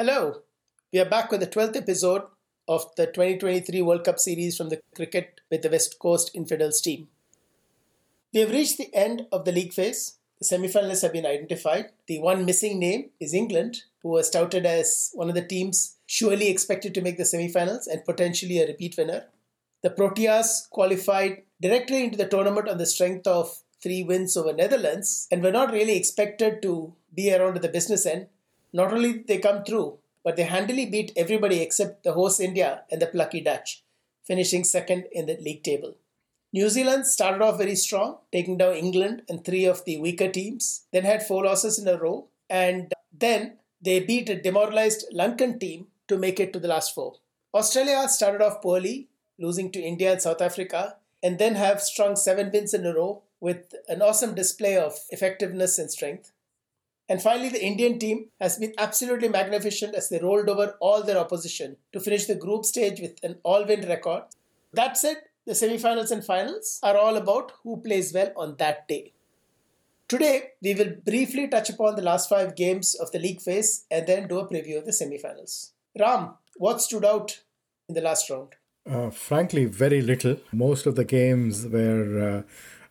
Hello, we are back with the 12th episode of the 2023 World Cup series from the Cricket with the West Coast Infidels team. We have reached the end of the league phase. The semi finalists have been identified. The one missing name is England, who was touted as one of the teams surely expected to make the semi finals and potentially a repeat winner. The Proteas qualified directly into the tournament on the strength of three wins over Netherlands and were not really expected to be around at the business end not only did they come through, but they handily beat everybody except the host India and the plucky Dutch, finishing second in the league table. New Zealand started off very strong, taking down England and three of the weaker teams, then had four losses in a row, and then they beat a demoralized Lankan team to make it to the last four. Australia started off poorly, losing to India and South Africa, and then have strung seven wins in a row with an awesome display of effectiveness and strength. And finally, the Indian team has been absolutely magnificent as they rolled over all their opposition to finish the group stage with an all win record. That said, the semi-finals and finals are all about who plays well on that day. Today, we will briefly touch upon the last five games of the league phase and then do a preview of the semi-finals. Ram, what stood out in the last round? Uh, frankly, very little. Most of the games were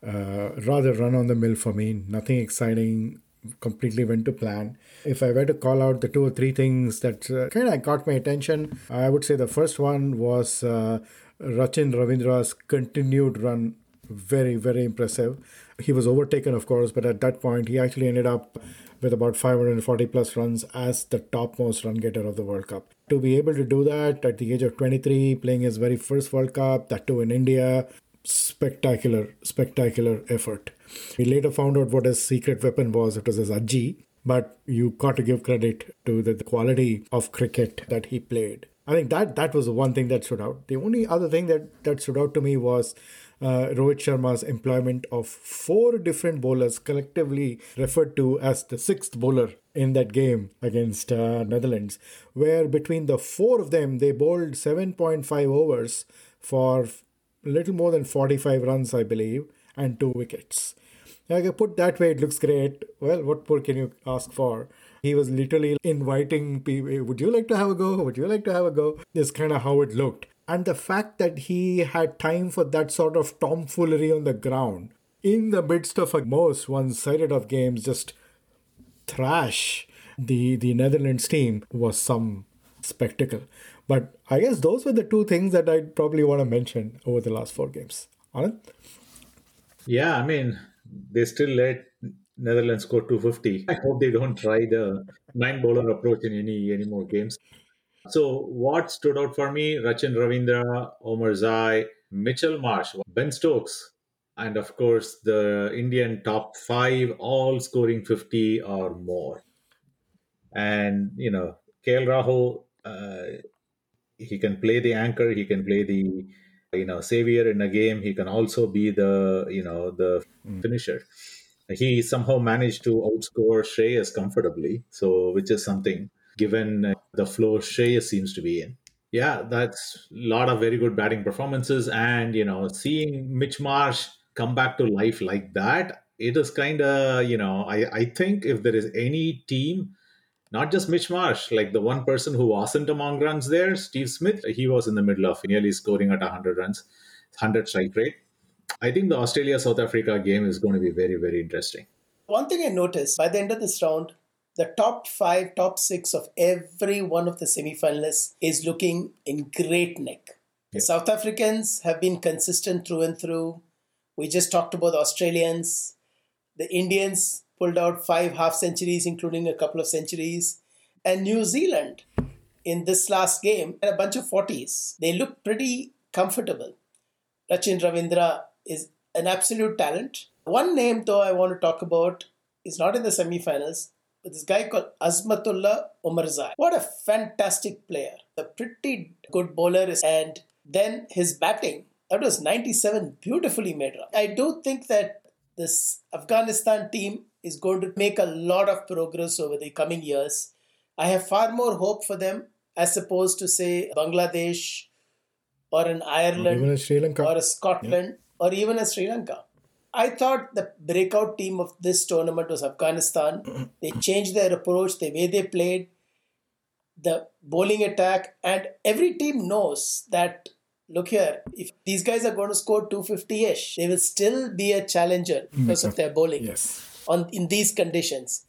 uh, uh, rather run on the mill for me. Nothing exciting completely went to plan. If I were to call out the two or three things that uh, kind of got my attention, I would say the first one was uh, Rachin Ravindra's continued run. Very, very impressive. He was overtaken, of course, but at that point, he actually ended up with about 540 plus runs as the topmost run getter of the World Cup. To be able to do that at the age of 23, playing his very first World Cup, that too in India, spectacular, spectacular effort. We later found out what his secret weapon was. It was his Ajji, but you got to give credit to the, the quality of cricket that he played. I think that that was the one thing that stood out. The only other thing that, that stood out to me was uh, Rohit Sharma's employment of four different bowlers, collectively referred to as the sixth bowler in that game against uh, Netherlands, where between the four of them, they bowled 7.5 overs for little more than 45 runs, I believe, and two wickets. Like put that way, it looks great. Well, what more can you ask for? He was literally inviting people, would you like to have a go? Would you like to have a go? Is kind of how it looked. And the fact that he had time for that sort of tomfoolery on the ground in the midst of a most one sided of games, just thrash the, the Netherlands team was some spectacle. But I guess those were the two things that I'd probably want to mention over the last four games. Anand? Yeah, I mean, they still let Netherlands score 250. I hope they don't try the nine bowler approach in any any more games. So, what stood out for me? Rachin Ravindra, Omarzai, Mitchell Marsh, Ben Stokes, and of course the Indian top five, all scoring 50 or more. And, you know, KL Rahul, uh, he can play the anchor, he can play the you know savior in a game he can also be the you know the mm. finisher he somehow managed to outscore Shreyas comfortably so which is something given the flow Shreyas seems to be in yeah that's a lot of very good batting performances and you know seeing Mitch Marsh come back to life like that it is kind of you know I, I think if there is any team not just Mitch Marsh, like the one person who wasn't among runs there, Steve Smith, he was in the middle of nearly scoring at 100 runs, 100 strike rate. I think the Australia South Africa game is going to be very, very interesting. One thing I noticed by the end of this round, the top five, top six of every one of the semi-finalists is looking in great nick. The South Africans have been consistent through and through. We just talked about the Australians. The Indians pulled out five half centuries, including a couple of centuries. And New Zealand, in this last game, a bunch of 40s. They look pretty comfortable. Rachin Ravindra is an absolute talent. One name, though, I want to talk about is not in the semi finals, but this guy called Azmatullah Omarzai. What a fantastic player. A pretty good bowler, and then his batting. That was 97 beautifully made. I do think that this Afghanistan team is going to make a lot of progress over the coming years. I have far more hope for them as opposed to, say, Bangladesh or an Ireland or, Sri Lanka. or a Scotland yeah. or even a Sri Lanka. I thought the breakout team of this tournament was Afghanistan. they changed their approach, the way they played. the bowling attack, and every team knows that. Look here, if these guys are going to score 250 ish, they will still be a challenger because of their bowling Yes. on in these conditions.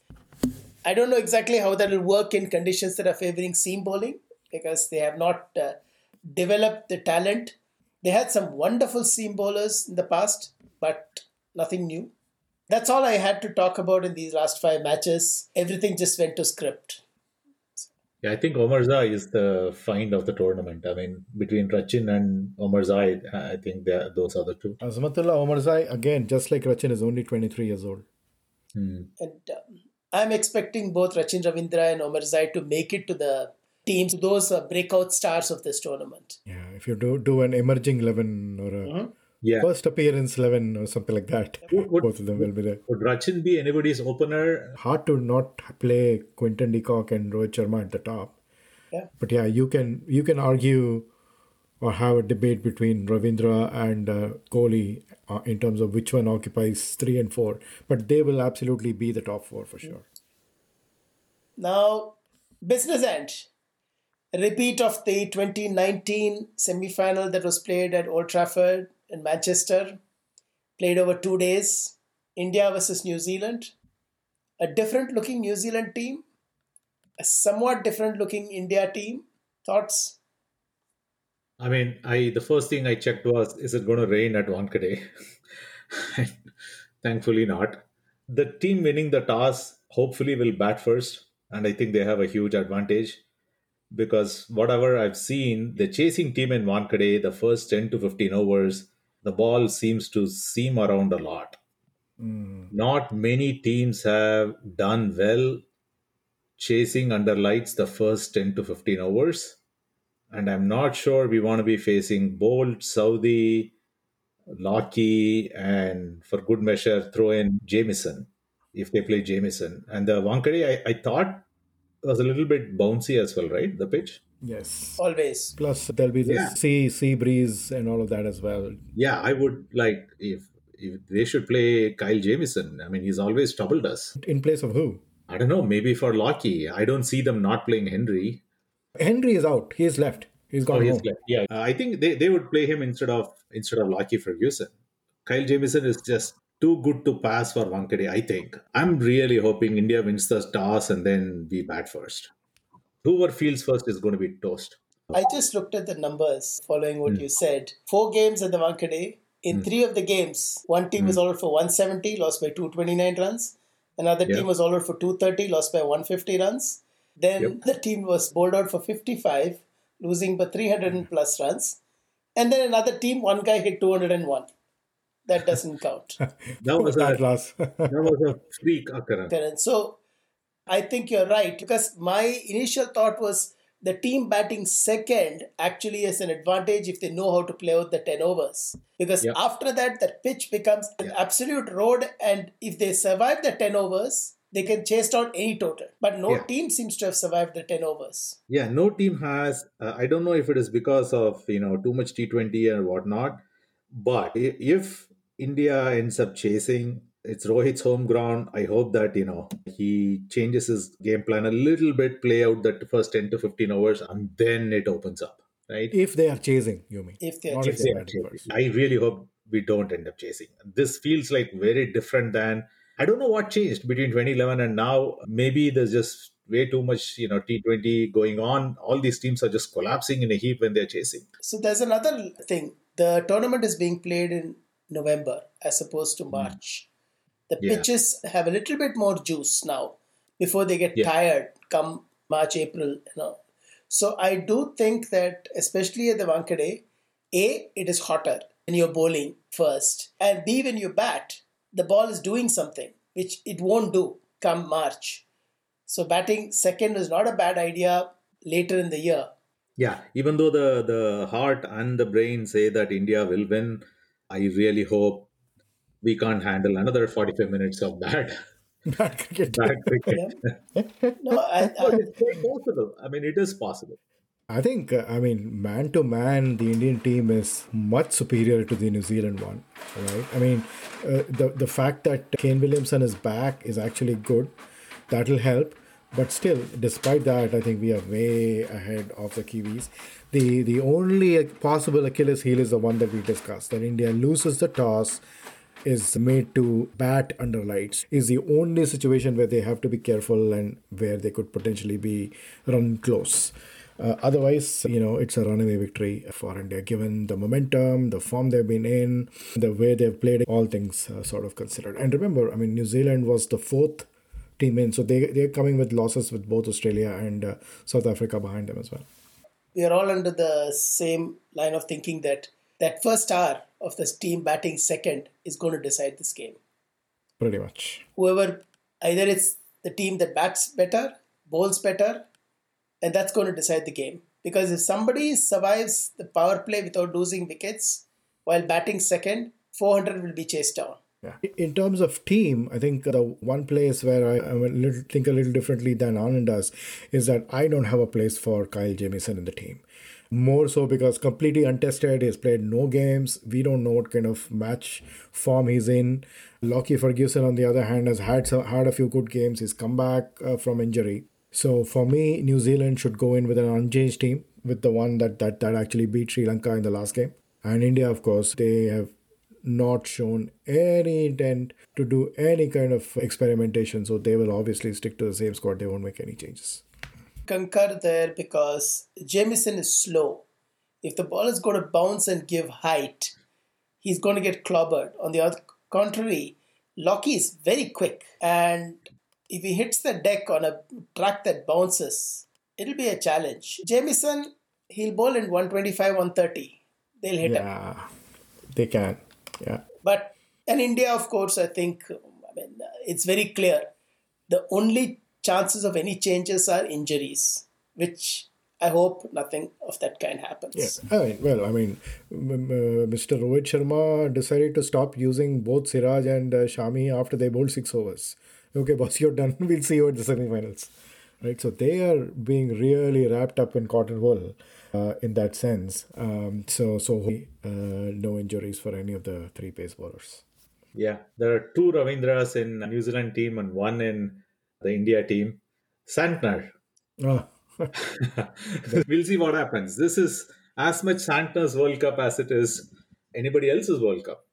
I don't know exactly how that will work in conditions that are favoring seam bowling because they have not uh, developed the talent. They had some wonderful seam bowlers in the past, but nothing new. That's all I had to talk about in these last five matches. Everything just went to script. Yeah, I think Omarza is the find of the tournament. I mean, between Rachin and Omarza, I, I think they are, those are the two. Azmatullah Omarzai, again, just like Rachin, is only 23 years old. Hmm. And um, I'm expecting both Rachin Ravindra and Omarzai to make it to the teams, those uh, breakout stars of this tournament. Yeah, if you do do an emerging 11 or a Yeah. first appearance 11 or something like that, Would, would, both of them will be there. would Rachin be anybody's opener? Hard to not play Quinton de Kock and Rohit Sharma at the top. Yeah. But yeah, you can you can argue or have a debate between Ravindra and uh, Kohli uh, in terms of which one occupies three and four. But they will absolutely be the top four for sure. Now, business end. A repeat of the 2019 semi final that was played at Old Trafford in Manchester, played over two days. India versus New Zealand. A different looking New Zealand team, a somewhat different looking India team. Thoughts? I mean, I the first thing I checked was, is it going to rain at Wankhede? Thankfully, not. The team winning the toss hopefully will bat first, and I think they have a huge advantage because whatever I've seen, the chasing team in Wankhede, the first 10 to 15 overs, the ball seems to seam around a lot. Hmm. Not many teams have done well chasing under lights the first 10 to 15 overs and I'm not sure we want to be facing Boult, Southee, Lockie, and for good measure, throw in Jamieson if they play Jamieson. And the Wankhede, I, I thought was a little bit bouncy as well, right? The pitch. Yes. Always. Plus there'll be the Yeah. sea sea breeze and all of that as well. Yeah, I would like if if they should play Kyle Jamieson. I mean, he's always troubled us. In place of who? I don't know, maybe for Lockie. I don't see them not playing Henry. Henry is out. He's left. He's gone Oh, he's home. left. Yeah, uh, I think they, they would play him instead of instead of Lockie Ferguson. Kyle Jamieson is just too good to pass for Wankhede, I think. I'm really hoping India wins the toss and then we bat first. Whoever fields first is going to be toast. I just looked at the numbers following what hmm. you said. Four games at the Wankhede. In hmm. three of the games, one team hmm. was all out for 170, lost by 229 runs. Another Yeah. team was all out for 230, lost by 150 runs. Then Yep. the team was bowled out for 55, losing by 300 and plus runs. And then another team, one guy hit 201. That doesn't count. That was a That was a freak occurrence. So I think you're right because my initial thought was the team batting second actually has an advantage if they know how to play out the 10 overs. Because Yeah. after that, the pitch becomes an absolute road, and if they survive the 10 overs, they can chase down any total. But no Yeah. team seems to have survived the 10 overs. Yeah, no team has. Uh, I don't know if it is because of you know too much T20 and whatnot, but if India ends up chasing, it's Rohit's home ground. I hope that you know he changes his game plan a little bit, play out that first ten to fifteen overs, and then it opens up, right? if they are chasing, you mean? If they are chasing. if they are batting first. I really hope we don't end up chasing. This feels like very different than I don't know what changed between 2011 and now. Maybe there's just way too much, you know, T20 going on. All these teams are just collapsing in a heap when they're chasing. So there's another thing. The tournament is being played in November as opposed to hmm. March. The. Yeah. pitches have a little bit more juice now before they get Yeah. tired come March, April, you know. So I do think that especially at the Wankhede, A, it is hotter when you're bowling first. And B, when you bat, the ball is doing something, which it won't do come March. So batting second is not a bad idea later in the year. Yeah, even though the the heart and the brain say that India will win, I really hope we can't handle another 45 minutes of bad, Bad cricket. bad cricket. No, I, I, it's possible. I mean, it is possible. I think, uh, I mean, man to man, the Indian team is much superior to the New Zealand one, right? I mean, uh, the the fact that Kane Williamson is back is actually good. That'll help. But still, despite that, I think we are way ahead of the Kiwis. The the only possible Achilles heel is the one that we discussed. That India loses the toss, is made to bat under lights. Is the only situation where they have to be careful and where they could potentially be run close. Uh, otherwise, you know, it's a runaway victory for India, given the momentum, the form they've been in, the way they've played, all things uh, sort of considered. And remember, I mean, New Zealand was the fourth team in, so they they're coming with losses with both Australia and uh, South Africa behind them as well. We are all under the same line of thinking that that first hour of this team batting second is going to decide this game. Pretty much. Whoever, either it's the team that bats better, bowls better, and that's going to decide the game. Because if somebody survives the power play without losing wickets while batting second, 400 will be chased down. Yeah. In terms of team, I think the one place where I, I a little, think a little differently than Anand does is that I don't have a place for Kyle Jamieson in the team. More so because completely untested, he's played no games. We don't know what kind of match form he's in. Lockie Ferguson, on the other hand, has had some, had a few good games. He's come back uh, from injury. So for me, New Zealand should go in with an unchanged team, with the one that, that, that actually beat Sri Lanka in the last game. And India, of course, they have not shown any intent to do any kind of experimentation. So they will obviously stick to the same squad. They won't make any changes. Concur there because Jamieson is slow. If the ball is going to bounce and give height, he's going to get clobbered. On the other contrary, Lockie is very quick. And if he hits the deck on a track that bounces, it'll be a challenge. Jamieson, he'll bowl in 125, 130. They'll hit yeah, him. They can. Yeah. But in India, of course, I think I mean, it's very clear. The only chances of any changes are injuries, which I hope nothing of that kind happens. Yes, I mean, well, I mean, Mr. Rohit Sharma decided to stop using both Siraj and uh, Shami after they bowled six overs. Okay, boss, you're done. We'll see you at the semifinals. Right, so they are being really wrapped up in cotton wool uh, in that sense. Um, so, so uh, no injuries for any of the three pace bowlers. Yeah, there are two Ravindras in New Zealand team and one in the India team. Santner. Oh. we'll see what happens. This is as much Santner's World Cup as it is anybody else's World Cup.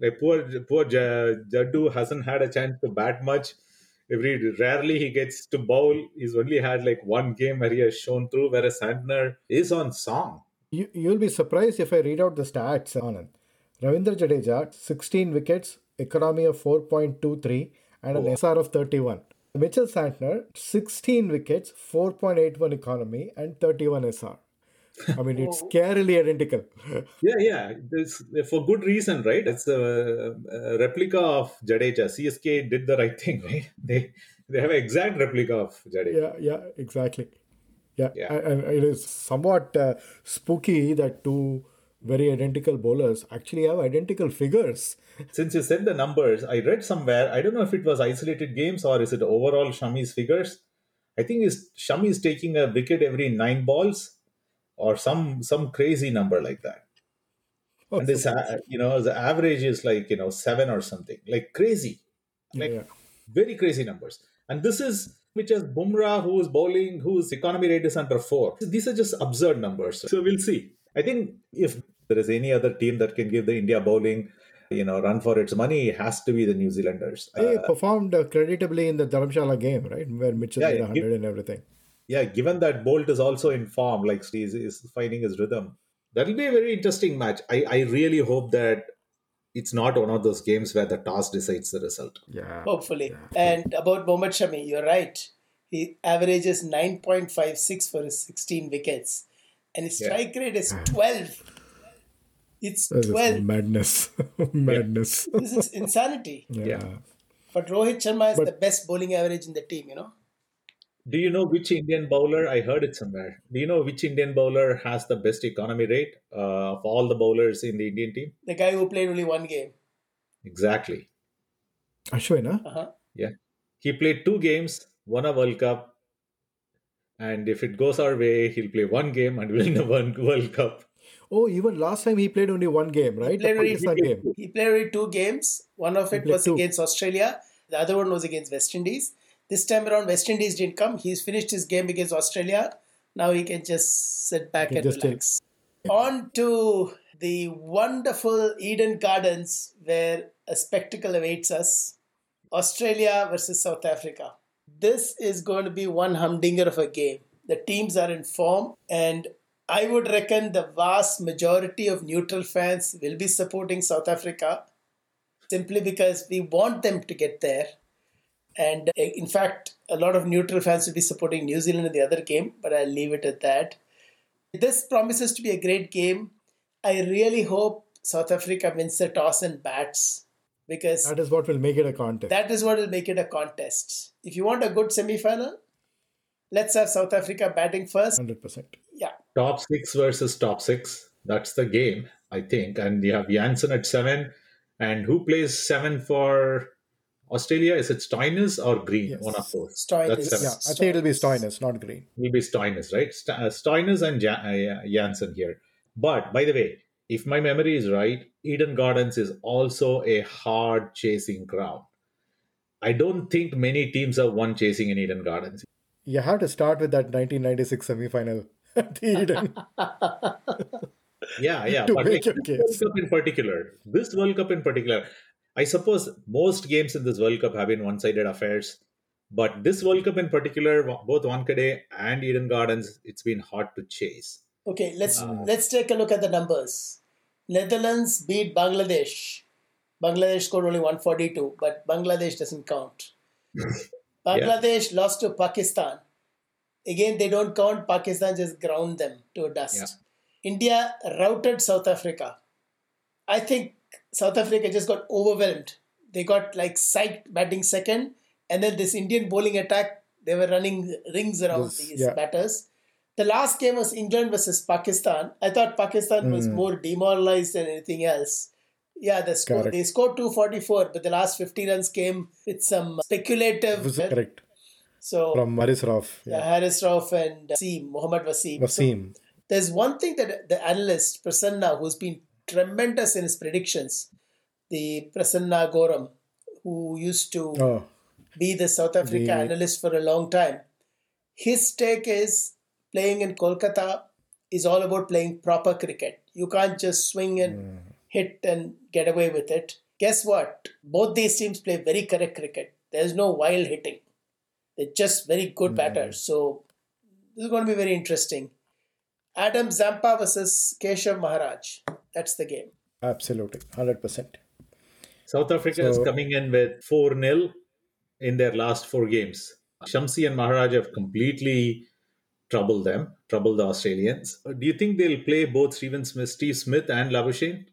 Like poor poor Jaddu hasn't had a chance to bat much every rarely he gets to bowl. He's only had like one game where he has shown through, whereas Santner is on song. You, you'll be surprised if I read out the stats, Anand. Ravindra Jadeja, 16 wickets, economy of 4.23, and an oh. SR of 31. Mitchell Santner, 16 wickets, 4.81 economy, and 31 SR. I mean, it's scarily identical. yeah, yeah. This, for good reason, right? It's a, a, replica of Jadeja. CSK did the right thing, right? They they have an exact replica of Jadeja. Yeah, yeah, exactly. Yeah, yeah. And it is somewhat uh, spooky that two very identical bowlers actually have identical figures. Since you said the numbers, I read somewhere. I don't know if it was isolated games or is it overall Shami's figures. I think is Shami is taking a wicket every nine balls or some some crazy number like that. Oh, and this, uh, you know, the average is like you know seven or something, like crazy, like yeah. very crazy numbers. And this is which is Bumrah, who is bowling, whose economy rate is under four. These are just absurd numbers. So we'll see. I think if there is any other team that can give the India bowling, you know, run for its money, it has to be the New Zealanders. They uh, performed uh, creditably in the Dharamshala game, right, where Mitchell yeah, made 100 and everything yeah, given that Boult is also in form, like he's, is finding his rhythm, that'll be a very interesting match. I, I really hope that it's not one of those games where the toss decides the result. Yeah. Hopefully. Yeah. And about Mohammad Shami, you're right. He averages 9.56 for his 16 wickets. And his strike yeah. rate is 12. It's 12. madness. madness. This is insanity. Yeah. yeah. But Rohit Sharma is but, the best bowling average in the team, you know? Do you know which Indian bowler? I heard it somewhere. Do you know which Indian bowler has the best economy rate uh, of all the bowlers in the Indian team? The guy who played only one game. Exactly. Ashwin, huh? Uh-huh. Yeah. He played two games, won a World Cup, and if it goes our way, he'll play one game and win the one World Cup. Oh, even last time he played only one game, right? He played, only, he, game. he played only two games. One of it was two. against Australia. The other one was against West Indies. This time around, West Indies didn't come. He's finished his game against Australia. Now he can just sit back and relax. On to the wonderful Eden Gardens, where a spectacle awaits us Australia versus South Africa. This is going to be one humdinger of a game. The teams are in form, and I would reckon the vast majority of neutral fans will be supporting South Africa simply because we want them to get there. And uh, in fact, a lot of neutral fans will be supporting New Zealand in the other game, but I'll leave it at that. This promises to be a great game. I really hope South Africa wins the toss and bats because That is what will make it a contest. that is what will make it a contest. If you want a good semi final, let's have South Africa batting first. 100%. Yeah. Top six versus top six. That's the game, I think. And you have Jansen at seven. And who plays seven for Australia? Is it Stoinis or Green? Yes. One of those. Stoinis. That's seven. Yeah, I think it'll be Stoinis, not Green. will be Stoinis, right? St- uh, Stoinis and ja- uh, Jansen here. But by the way, if my memory is right, Eden Gardens is also a hard chasing ground. I don't think many teams have won chasing in Eden Gardens. You have to start with that 1996 semi-final at the Eden. Yeah, yeah. To but make like your this case. World Cup in particular, this World Cup in particular, I suppose most games in this World Cup have been one-sided affairs. But this World Cup in particular, both Wankhede and Eden Gardens, it's been hard to chase. Okay, let's uh, let's take a look at the numbers. Netherlands beat Bangladesh. Bangladesh scored only 142, but Bangladesh doesn't count. Bangladesh lost to Pakistan. Again, they don't count. Pakistan just ground them to dust. Yeah. India routed South Africa. I think South Africa just got overwhelmed. They got like psyched batting second, and then this Indian bowling attack, they were running rings around Yes, these yeah. batters. The last game was England versus Pakistan. I thought Pakistan was Hmm. more demoralized than anything else. Yeah, the score, they scored 244, but the last 50 runs came with some speculative. Was correct. So, From Haris Rauf. yeah, Yeah. Haris Rauf and uh, Wasim, Mohammad Wasim. So, there's one thing that the analyst, Prasanna, who's been tremendous in his predictions, the Prasanna Goram, who used to Oh, be the South Africa The- analyst for a long time. His take is playing in Kolkata is all about playing proper cricket. You can't just swing and hmm. hit and get away with it. Guess what? Both these teams play very correct cricket. There's no wild hitting. They're just very good batters. So this is going to be very interesting. Adam Zampa versus Keshav Maharaj. That's the game. absolutely. 100%. South Africa is coming in with 4 0 in their last four games. Shamsi and Maharaj have completely troubled them, troubled the Australians. Uh, Do you think they'll play both Steven Smith, Steve Smith and Labuschagne?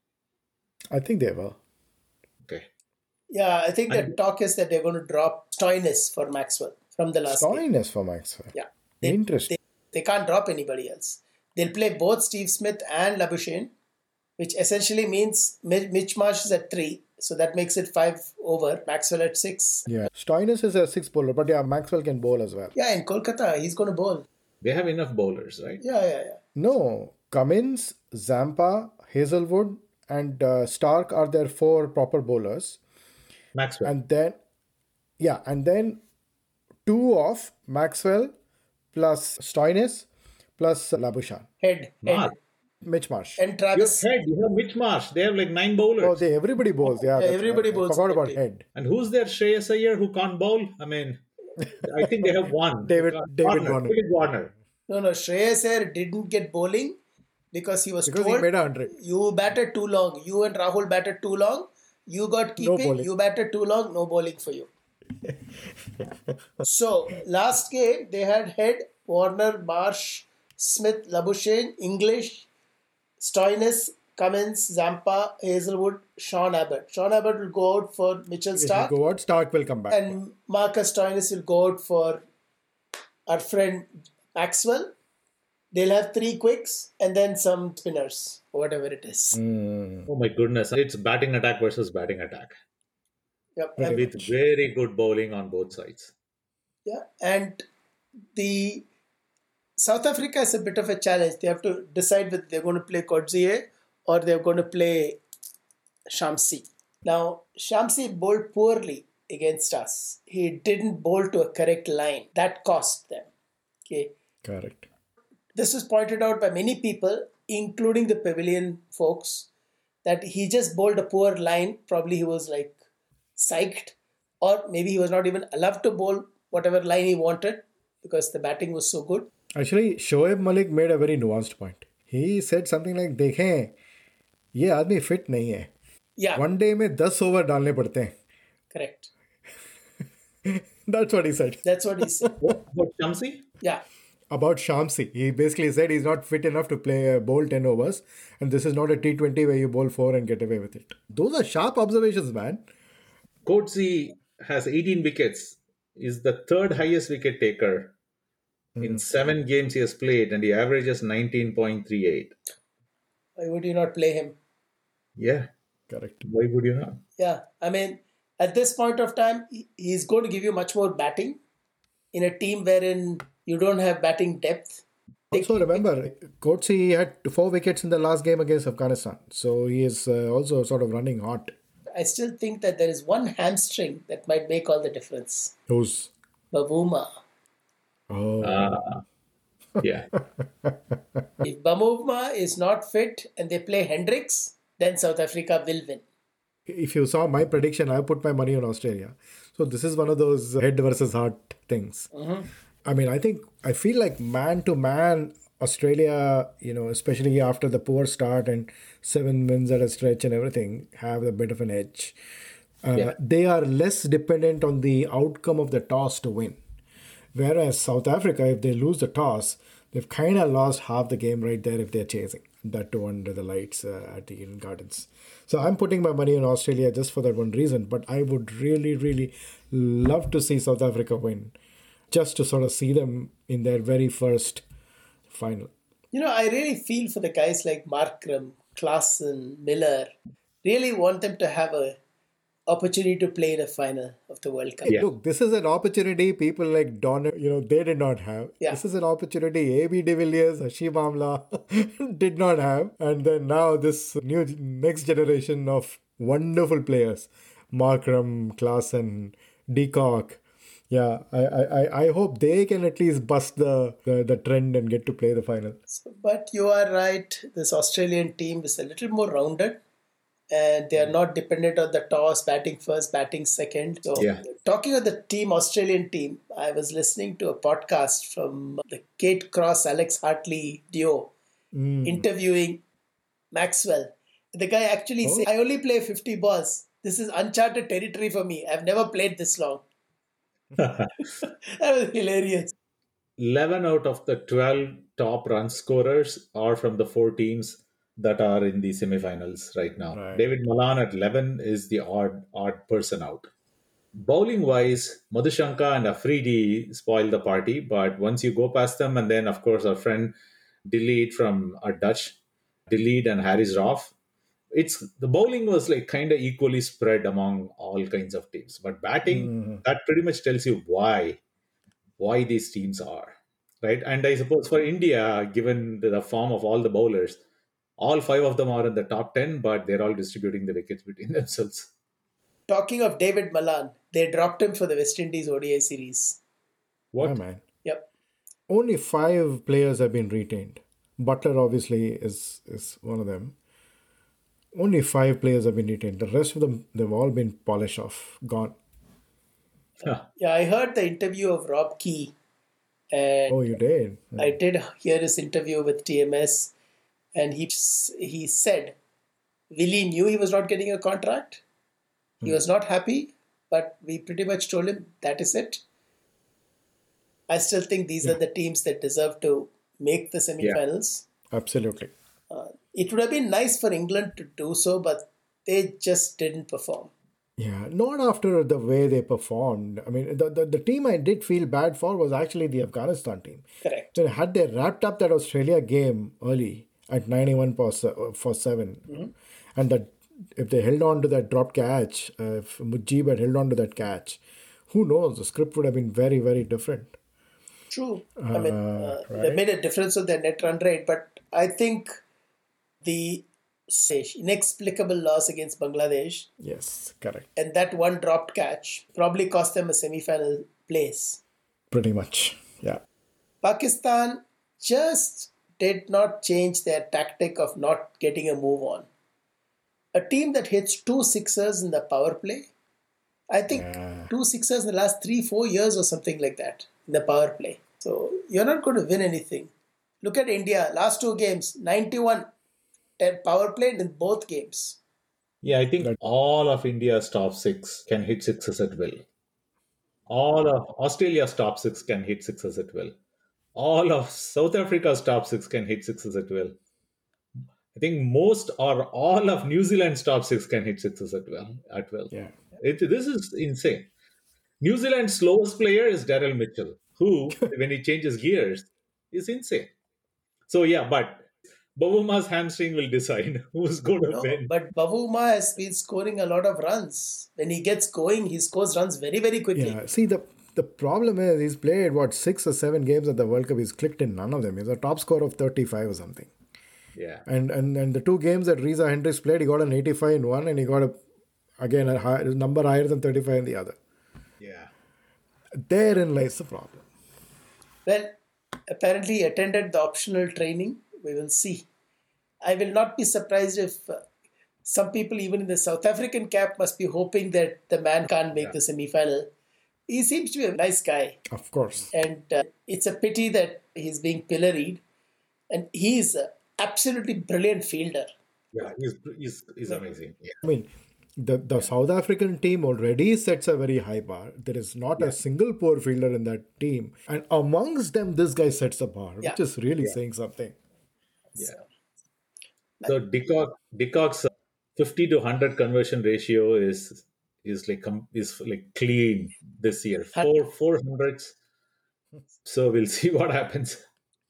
I think they will. Okay. Yeah, I think the And- talk is that they're going to drop Stoinis for Maxwell from the last game. Stoinis for Maxwell. Yeah. They, Interesting. They, they can't drop anybody else. They'll play both Steve Smith and Labuschagne, which essentially means Mi- Mitch Marsh is at three, so that makes it five over. Maxwell at six. Yeah. Stoinis is a six bowler, but yeah, Maxwell can bowl as well. Yeah, in Kolkata, he's going to bowl. They have enough bowlers, right? Yeah, yeah, yeah. No, Cummins, Zampa, Hazlewood, and uh, Stark are their four proper bowlers. Maxwell. And then, yeah, and then two of Maxwell plus Stoinis plus Labuschagne. Head, head. Marsh. Mitch Marsh. And Your Travis. head, you have Mitch Marsh. They have like nine bowlers. Oh, they everybody bowls. Yeah, that's everybody right. I bowls forgot about head. and who's their Shreyas Iyer who can't bowl? I mean, I think they have one. David- David Warner. David Warner. No, no, Shreyas Iyer didn't get bowling because he was Because he made a hundred. you batted too long. You and Rahul batted too long. You got keeping. bowling. you batted too long. No bowling for you. So last game they had Head, Warner, Marsh, Smith, Labuschagne, Inglis, Stoinis, Cummins, Zampa, Hazlewood, Sean Abbott. Sean Abbott will go out for Mitchell If you Stark, go out, Stark will come back. and Marcus Stoinis will go out for our friend Maxwell. They'll have three quicks and then some spinners, whatever it is. Mm. Oh my goodness. It's batting attack versus batting attack. Yep. And- With very good bowling on both sides. Yeah, and the South Africa is a bit of a challenge. They have to decide whether they're going to play Coetzee or they're going to play Shamsi. Now, Shamsi bowled poorly against us. He didn't bowl to a correct line. That cost them. Okay. Correct. This was pointed out by many people, including the pavilion folks, that he just bowled a poor line. Probably he was like psyched, or maybe he was not even allowed to bowl whatever line he wanted because the batting was so good. Actually, Shoaib Malik made a very nuanced point. He said something like, देखें ये आदमी fit नहीं है Yeah, one day में दस over डालने पड़ते हैं correct. That's what he said. That's what he said. What about Shamsi? Yeah. About Shamsi. He basically said he's not fit enough to play a bowl 10 overs, and this is not a T20 where you bowl 4 and get away with it. Those are sharp observations, man. Coetzee has 18 wickets, is the third highest wicket taker. In seven games he has played, and he averages 19.38. Why would you not play him? Yeah, Correct. why would you not? Yeah, I mean, at this point of time, he- he's going to give you much more batting in a team wherein you don't have batting depth. Also, remember, Coetzee had four wickets in the last game against Afghanistan, so he is uh, also sort of running hot. I still think that there is one hamstring that might make all the difference. Who's Bavuma. oh Ah, yeah. If Bavuma is not fit and they play Hendricks, then South Africa will win. if you saw my prediction, I put my money on Australia. So this is one of those head versus heart things. I mean, I think I feel like man to man, Australia, you know, especially after the poor start and seven wins at a stretch and everything, have a bit of an edge. Uh, Yeah. They are less dependent on the outcome of the toss to win. Whereas South Africa, if they lose the toss, they've kind of lost half the game right there if they're chasing. That too under the lights uh, at the Eden Gardens. So I'm putting my money on Australia just for that one reason. But I would really, really love to see South Africa win, just to sort of see them in their very first final. You know, I really feel for the guys like Markram, Klaasen, Miller. Really want them to have a opportunity to play in a final of the World Cup. Yeah. Look, this is an opportunity people like Don, you know, they did not have. Yeah. This is an opportunity AB de Villiers, Hashim Amla did not have. And then now this new next generation of wonderful players, Markram, Klaasen, Decock. Yeah, I, I, I- I hope they can at least bust the, the, the trend and get to play the final. But you are right. This Australian team is a little more rounded and they are not dependent on the toss, batting first, batting second. So, Yeah. talking of the team, Australian team, I was listening to a podcast from the Kate Cross, Alex Hartley duo hmm. interviewing Maxwell. The guy actually oh. said, I only play 50 balls. This is uncharted territory for me. I've never played this long. that was hilarious. 11 out of the 12 top run scorers are from the four teams that are in the semifinals right now. Right. David Malan at 11 is the odd odd person out. Bowling wise, Madushanka and Afridi spoil the party, but once you go past them, and then of course our friend de Leede from our Dutch, de Leede and Haris Rauf, it's the bowling was like kind of equally spread among all kinds of teams. But batting, mm-hmm. that pretty much tells you why why these teams are right and i suppose for india given the form of all the bowlers all five of them are in the top 10 but they're all distributing the wickets between themselves Talking of David Malan, they dropped him for the West Indies ODI series. what Yeah, man. Yep. Only five players have been retained. Buttler obviously is is one of them. Only five players have been retained. The rest of them they've all been polished off, gone. Huh. Yeah, I heard the interview of Rob Key, and Oh, you did. I did hear his interview with TMS, and he he said Willey knew he was not getting a contract. He hmm. was not happy, but we pretty much told him that is it. I still think these are the teams that deserve to make the semifinals. Absolutely. Uh, It would have been nice for England to do so, but they just didn't perform. Yeah, not after the way they performed. I mean, the, the, the team I did feel bad for was actually the Afghanistan team. Correct. So had they wrapped up that Australia game early at 91 for, for 7, and that if they held on to that drop catch, uh, if Mujib had held on to that catch, who knows? The script would have been very, very different. True. I mean, uh, they made a difference on their net run rate, but I think the inexplicable loss against Bangladesh. Yes, correct. And that one dropped catch probably cost them a semi final place. Pretty much, yeah. Pakistan just did not change their tactic of not getting a move on. A team that hits two sixers in the power play, I think Yeah. two sixers in the last three, four years or something like that in the power play. So you're not going to win anything. Look at India, last two games, 91 10 power play in both games. Yeah, I think all of India's top six can hit sixes at will. All of Australia's top six can hit sixes at will. All of South Africa's top six can hit sixes at will. I think most or all of New Zealand's top six can hit sixes at will. At will. Yeah. It, this is insane. New Zealand's slowest player is Daryl Mitchell, who, when he changes gears, is insane. So yeah, but Bavuma's hamstring will decide who's going to No, win. but Bavuma has been scoring a lot of runs. When he gets going, he scores runs very, very quickly. Yeah. See the the problem is he's played what six or seven games at the World Cup. He's clicked in none of them. He's a top score of thirty five or something. Yeah. And and and the two games that Reeza Hendricks played, he got an eighty five in one, and he got a again a high, number higher than thirty five in the other. Yeah. Therein lies the problem. Well, apparently he attended the optional training. We will see. I will not be surprised if uh, some people, even in the South African camp, must be hoping that the man can't make the semi final. He seems to be a nice guy, Of course. and uh, it's a pity that he's being pilloried. And he's an absolutely brilliant fielder. Yeah. He's, he's, he's amazing. Yeah. I mean, the, the South African team already sets a very high bar. There is not a single poor fielder in that team. And amongst them, this guy sets the bar, Yeah. which is really saying something. Yeah. So de Kock, Dicock's 50 to 100 conversion ratio is is like com- is like clean this year. Four four hundreds. So we'll see what happens.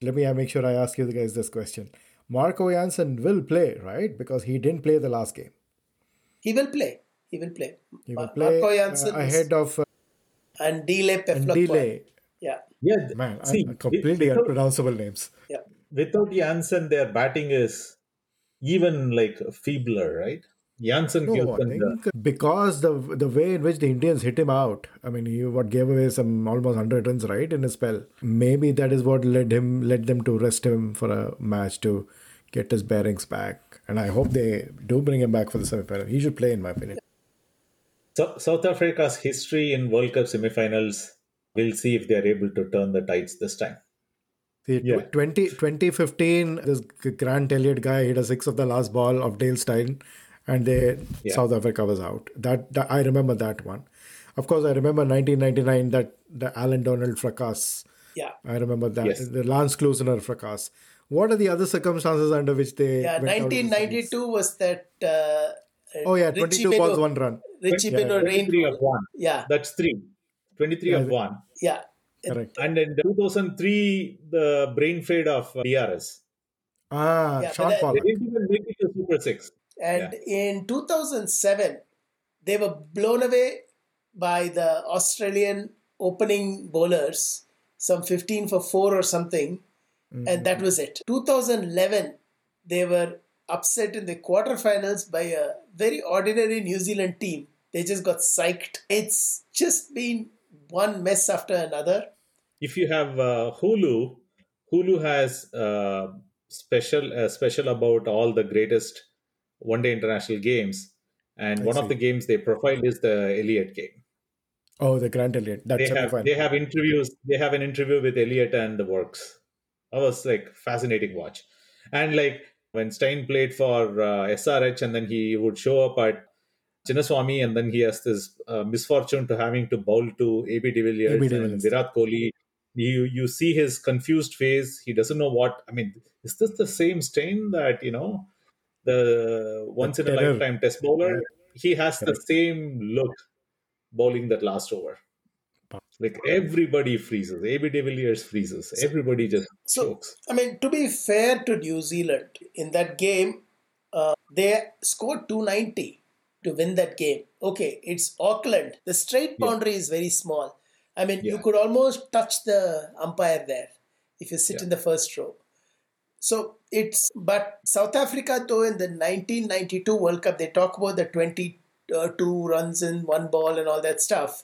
Let me uh, make sure I ask you guys this question. Marco Jansen will play, right? Because he didn't play the last game. He will play. He will play. He Ma- will play Marco uh, Jansen is- ahead of uh, Andile Phehlukwayo. Delay. Yeah, Yeah. Man, I- see, completely without, unpronounceable names. yeah. Without Jansen, their batting is even like feebler, right? Jansen No, I think the because the the way in which the Indians hit him out, I mean, he what gave away some almost hundred runs, right, in a spell. Maybe that is what led him led them to rest him for a match to get his bearings back. And I hope they do bring him back for the semi-final. He should play, in my opinion. So, South Africa's history in World Cup semifinals. We'll see if they are able to turn the tides this time. See, tw- Yeah. 20, 2015, this Grant Elliott guy hit a six of the last ball of Dale Steyn, and they Yeah. South Africa was out. That, that I remember that one. Of course, I remember 1999 that the Allan Donald fracas. Yeah. I remember that Yes. the Lance Klusener fracas. What are the other circumstances under which they? Yeah, went out of the series? 1992 was that. Uh, Oh yeah, Richie 22 balls, one run. Richie Yeah, Benaud rain. 23 of one. Yeah, That's three. 23 of one. yeah. Correct. And in 2003, the brain fade of uh, DRS. Ah, Yeah, Sean but that- They didn't even make it to Super Six. And in 2007, they were blown away by the Australian opening bowlers, some 15 for 4 or something, and that was it. 2011, they were upset in the quarterfinals by a very ordinary New Zealand team. They just got psyched. It's just been one mess after another. If you have uh, Hulu, Hulu has uh, special uh, special about all the greatest one day international games, and I one of the games they profiled is the Elliott game. Oh, the Grant Elliott. That's They have semi-final. they have interviews. They have an interview with Elliott and the works. That was like fascinating watch, and like when Steyn played for uh, SRH, and then he would show up at Chinnaswamy, and then he has this uh, misfortune to having to bowl to AB de Villiers AB de and Virat Kohli. You you see his confused face. He doesn't know what. I mean, is this the same Steyn that you know, the once in a lifetime Test bowler? He has the same look bowling that last over. Like everybody freezes. AB de Villiers freezes. Everybody just So- chokes. I mean, to be fair to New Zealand, in that game, uh, they scored 290 to win that game. Okay, it's Auckland. The straight Yeah. boundary is very small. I mean, you could almost touch the umpire there if you sit Yeah. in the first row. So it's, but South Africa, though, in the 1992 World Cup, they talk about the 22 uh, runs in one ball and all that stuff.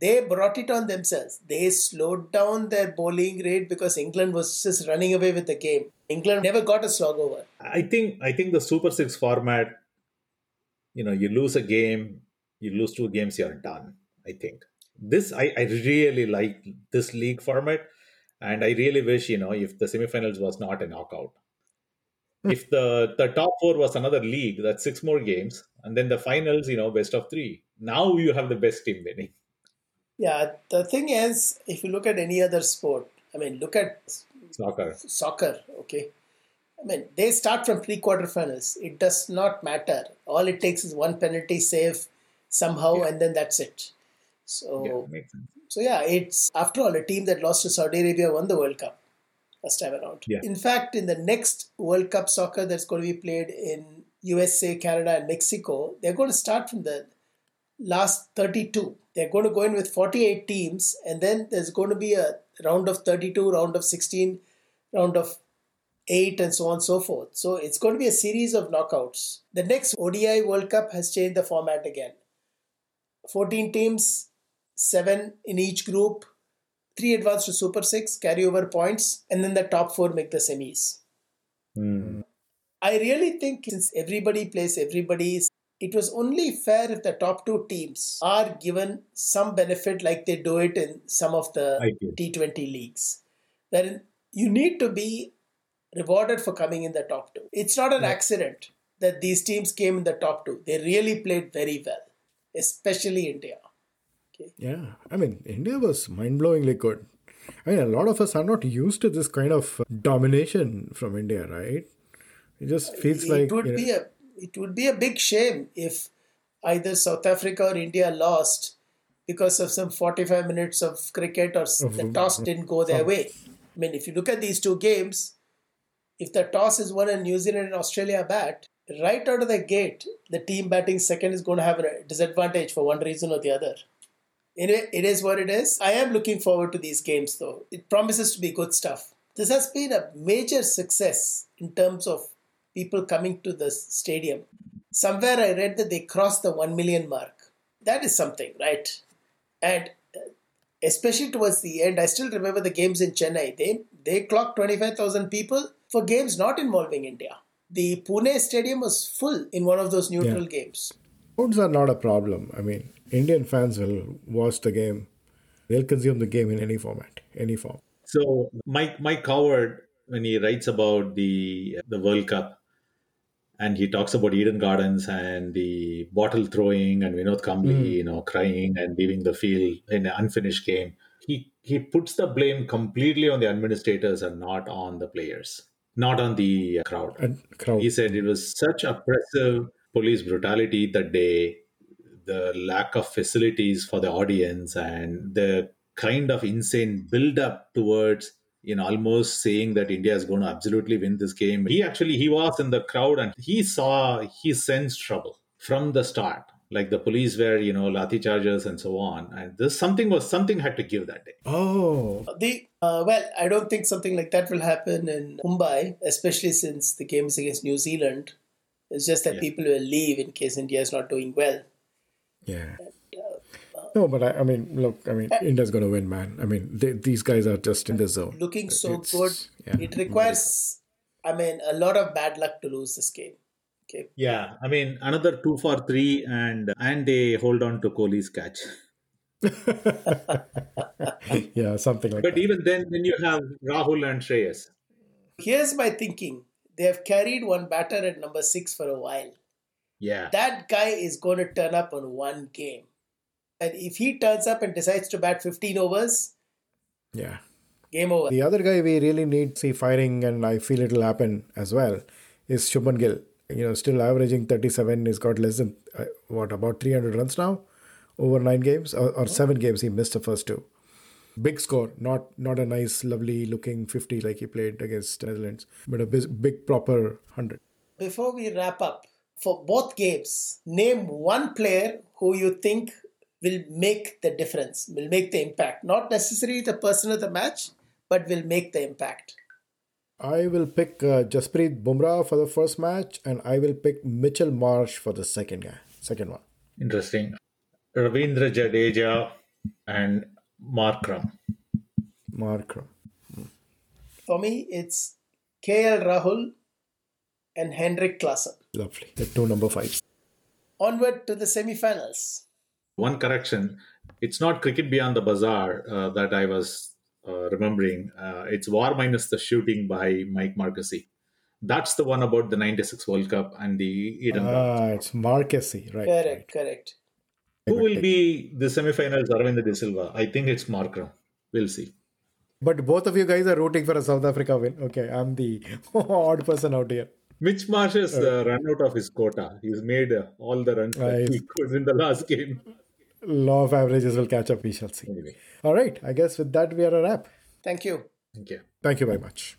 They brought it on themselves. They slowed down their bowling rate because England was just running away with the game. England never got a slog over. I think I think the Super Six format, you know, you lose a game, you lose two games, you're done. I think this I, I really like this league format, and I really wish you know if the semifinals was not a knockout. Hmm. If the the top four was another league, that's six more games, and then the finals, you know, best of three. Now you have the best team winning. Yeah, the thing is, if you look at any other sport, I mean, look at Soccer. soccer, okay? I mean, they start from pre quarterfinals. It does not matter. All it takes is one penalty save somehow, Yeah. and then that's it. So, Yeah, so yeah, it's after all a team that lost to Saudi Arabia won the World Cup last time around. Yeah. In fact, in the next World Cup soccer that's going to be played in USA, Canada, and Mexico, they're going to start from the last 32. They're going to go in with 48 teams, and then there's going to be a round of 32, round of 16, round of 8, and so on and so forth. So it's going to be a series of knockouts. The next ODI World Cup has changed the format again. 14 teams, 7 in each group, 3 advance to Super 6, carry over points, and then the top 4 make the semis. Hmm. I really think since everybody plays everybody, it was only fair if the top two teams are given some benefit like they do it in some of the T20 leagues. Wherein you need to be rewarded for coming in the top two. It's not an accident that these teams came in the top two. They really played very well, especially India. Yeah, I mean, India was mind blowingly good. I mean, a lot of us are not used to this kind of domination from India, right? It just feels like it would you know, be a it would be a big shame if either South Africa or India lost because of some 45 minutes of cricket or the toss didn't go their way. I mean, if you look at these two games, if the toss is won and New Zealand and Australia bat, right out of the gate, the team batting second is going to have a disadvantage for one reason or the other. Anyway, it is what it is. I am looking forward to these games, though. It promises to be good stuff. This has been a major success in terms of people coming to the stadium. Somewhere I read that they crossed the 1 million mark. That is something, right? And uh, especially towards the end, I still remember the games in Chennai. They, they clocked 25,000 people for games not involving India. The Pune stadium was full in one of those neutral games. crowds are not a problem. I mean, Indian fans will watch the game. They'll consume the game in any format, any form. So Mike Mike Howard, when he writes about the the World Cup, and he talks about Eden Gardens and the bottle throwing and Vinod Kambli, hmm. you know, crying and leaving the field in an unfinished game. He he puts the blame completely on the administrators and not on the players, not on the uh, crowd. And crowd. He said it was such oppressive police brutality that day, the lack of facilities for the audience, and the kind of insane build up towards you know almost saying that India is going to absolutely win this game. He actually he was in the crowd and he saw he sensed trouble from the start. Like the police were, you know, lathi charges and so on. And this something was something had to give that day. Oh, The uh, well, I don't think something like that will happen in Mumbai, especially since the game is against New Zealand. It's just that Yeah. people will leave in case India is not doing well. yeah. No, but I, I mean, look, I mean, India's going to win, man. I mean, they, these guys are just in the zone. Looking so It's- good, yeah, it requires, I mean, a lot of bad luck to lose this game. Okay, Yeah, I mean another two for three, and and they hold on to Kohli's catch. yeah, something like that. But that. even then, then you have Rahul and Shreyas. here's my thinking: they have carried one batter at number six for a while. Yeah, That guy is going to turn up on one game, and if he turns up and decides to bat 15 overs, Yeah. game over. The other guy we really need to see firing, and I feel it'll happen as well, is Shubman Gill. You know, still averaging 37. He's got less than, uh, what, about 300 runs now? Over nine games? Or, or seven games. He missed the first two. Big score. Not not a nice, lovely looking 50 like he played against Netherlands, but a big, big proper 100. Before we wrap up, for both games, name one player who you think will make the difference, will make the impact. Not necessarily the person of the match, but will make the impact. I will pick uh, Jasprit Bumrah for the first match, and I will pick Mitchell Marsh for the second guy, second one. Interesting. Ravindra Jadeja and Markram. Markram. For me, it's KL Rahul and Heinrich Klaasen. Lovely. The two number fives. Onward to the semi-finals. One correction: it's not cricket beyond the bazaar uh, that I was remembering. Uh, it's War minus the shooting by Mike Marqusee. That's the one about the '96 World Cup and the Eden. Ah, it's Marqusee, right? Correct, right. correct. Who will be the semi-finals? Aravind De Silva. I think it's Markram. We'll see. But both of you guys are rooting for a South Africa win. Okay, I'm the odd person out here. Mitch Marsh has uh, run out of his quota. He's made uh, all the runs that he could in the last game. Law of averages will catch up. We shall see. Anyway, All right. I guess with that, we are a wrap. Thank you. thank you. Thank you very much.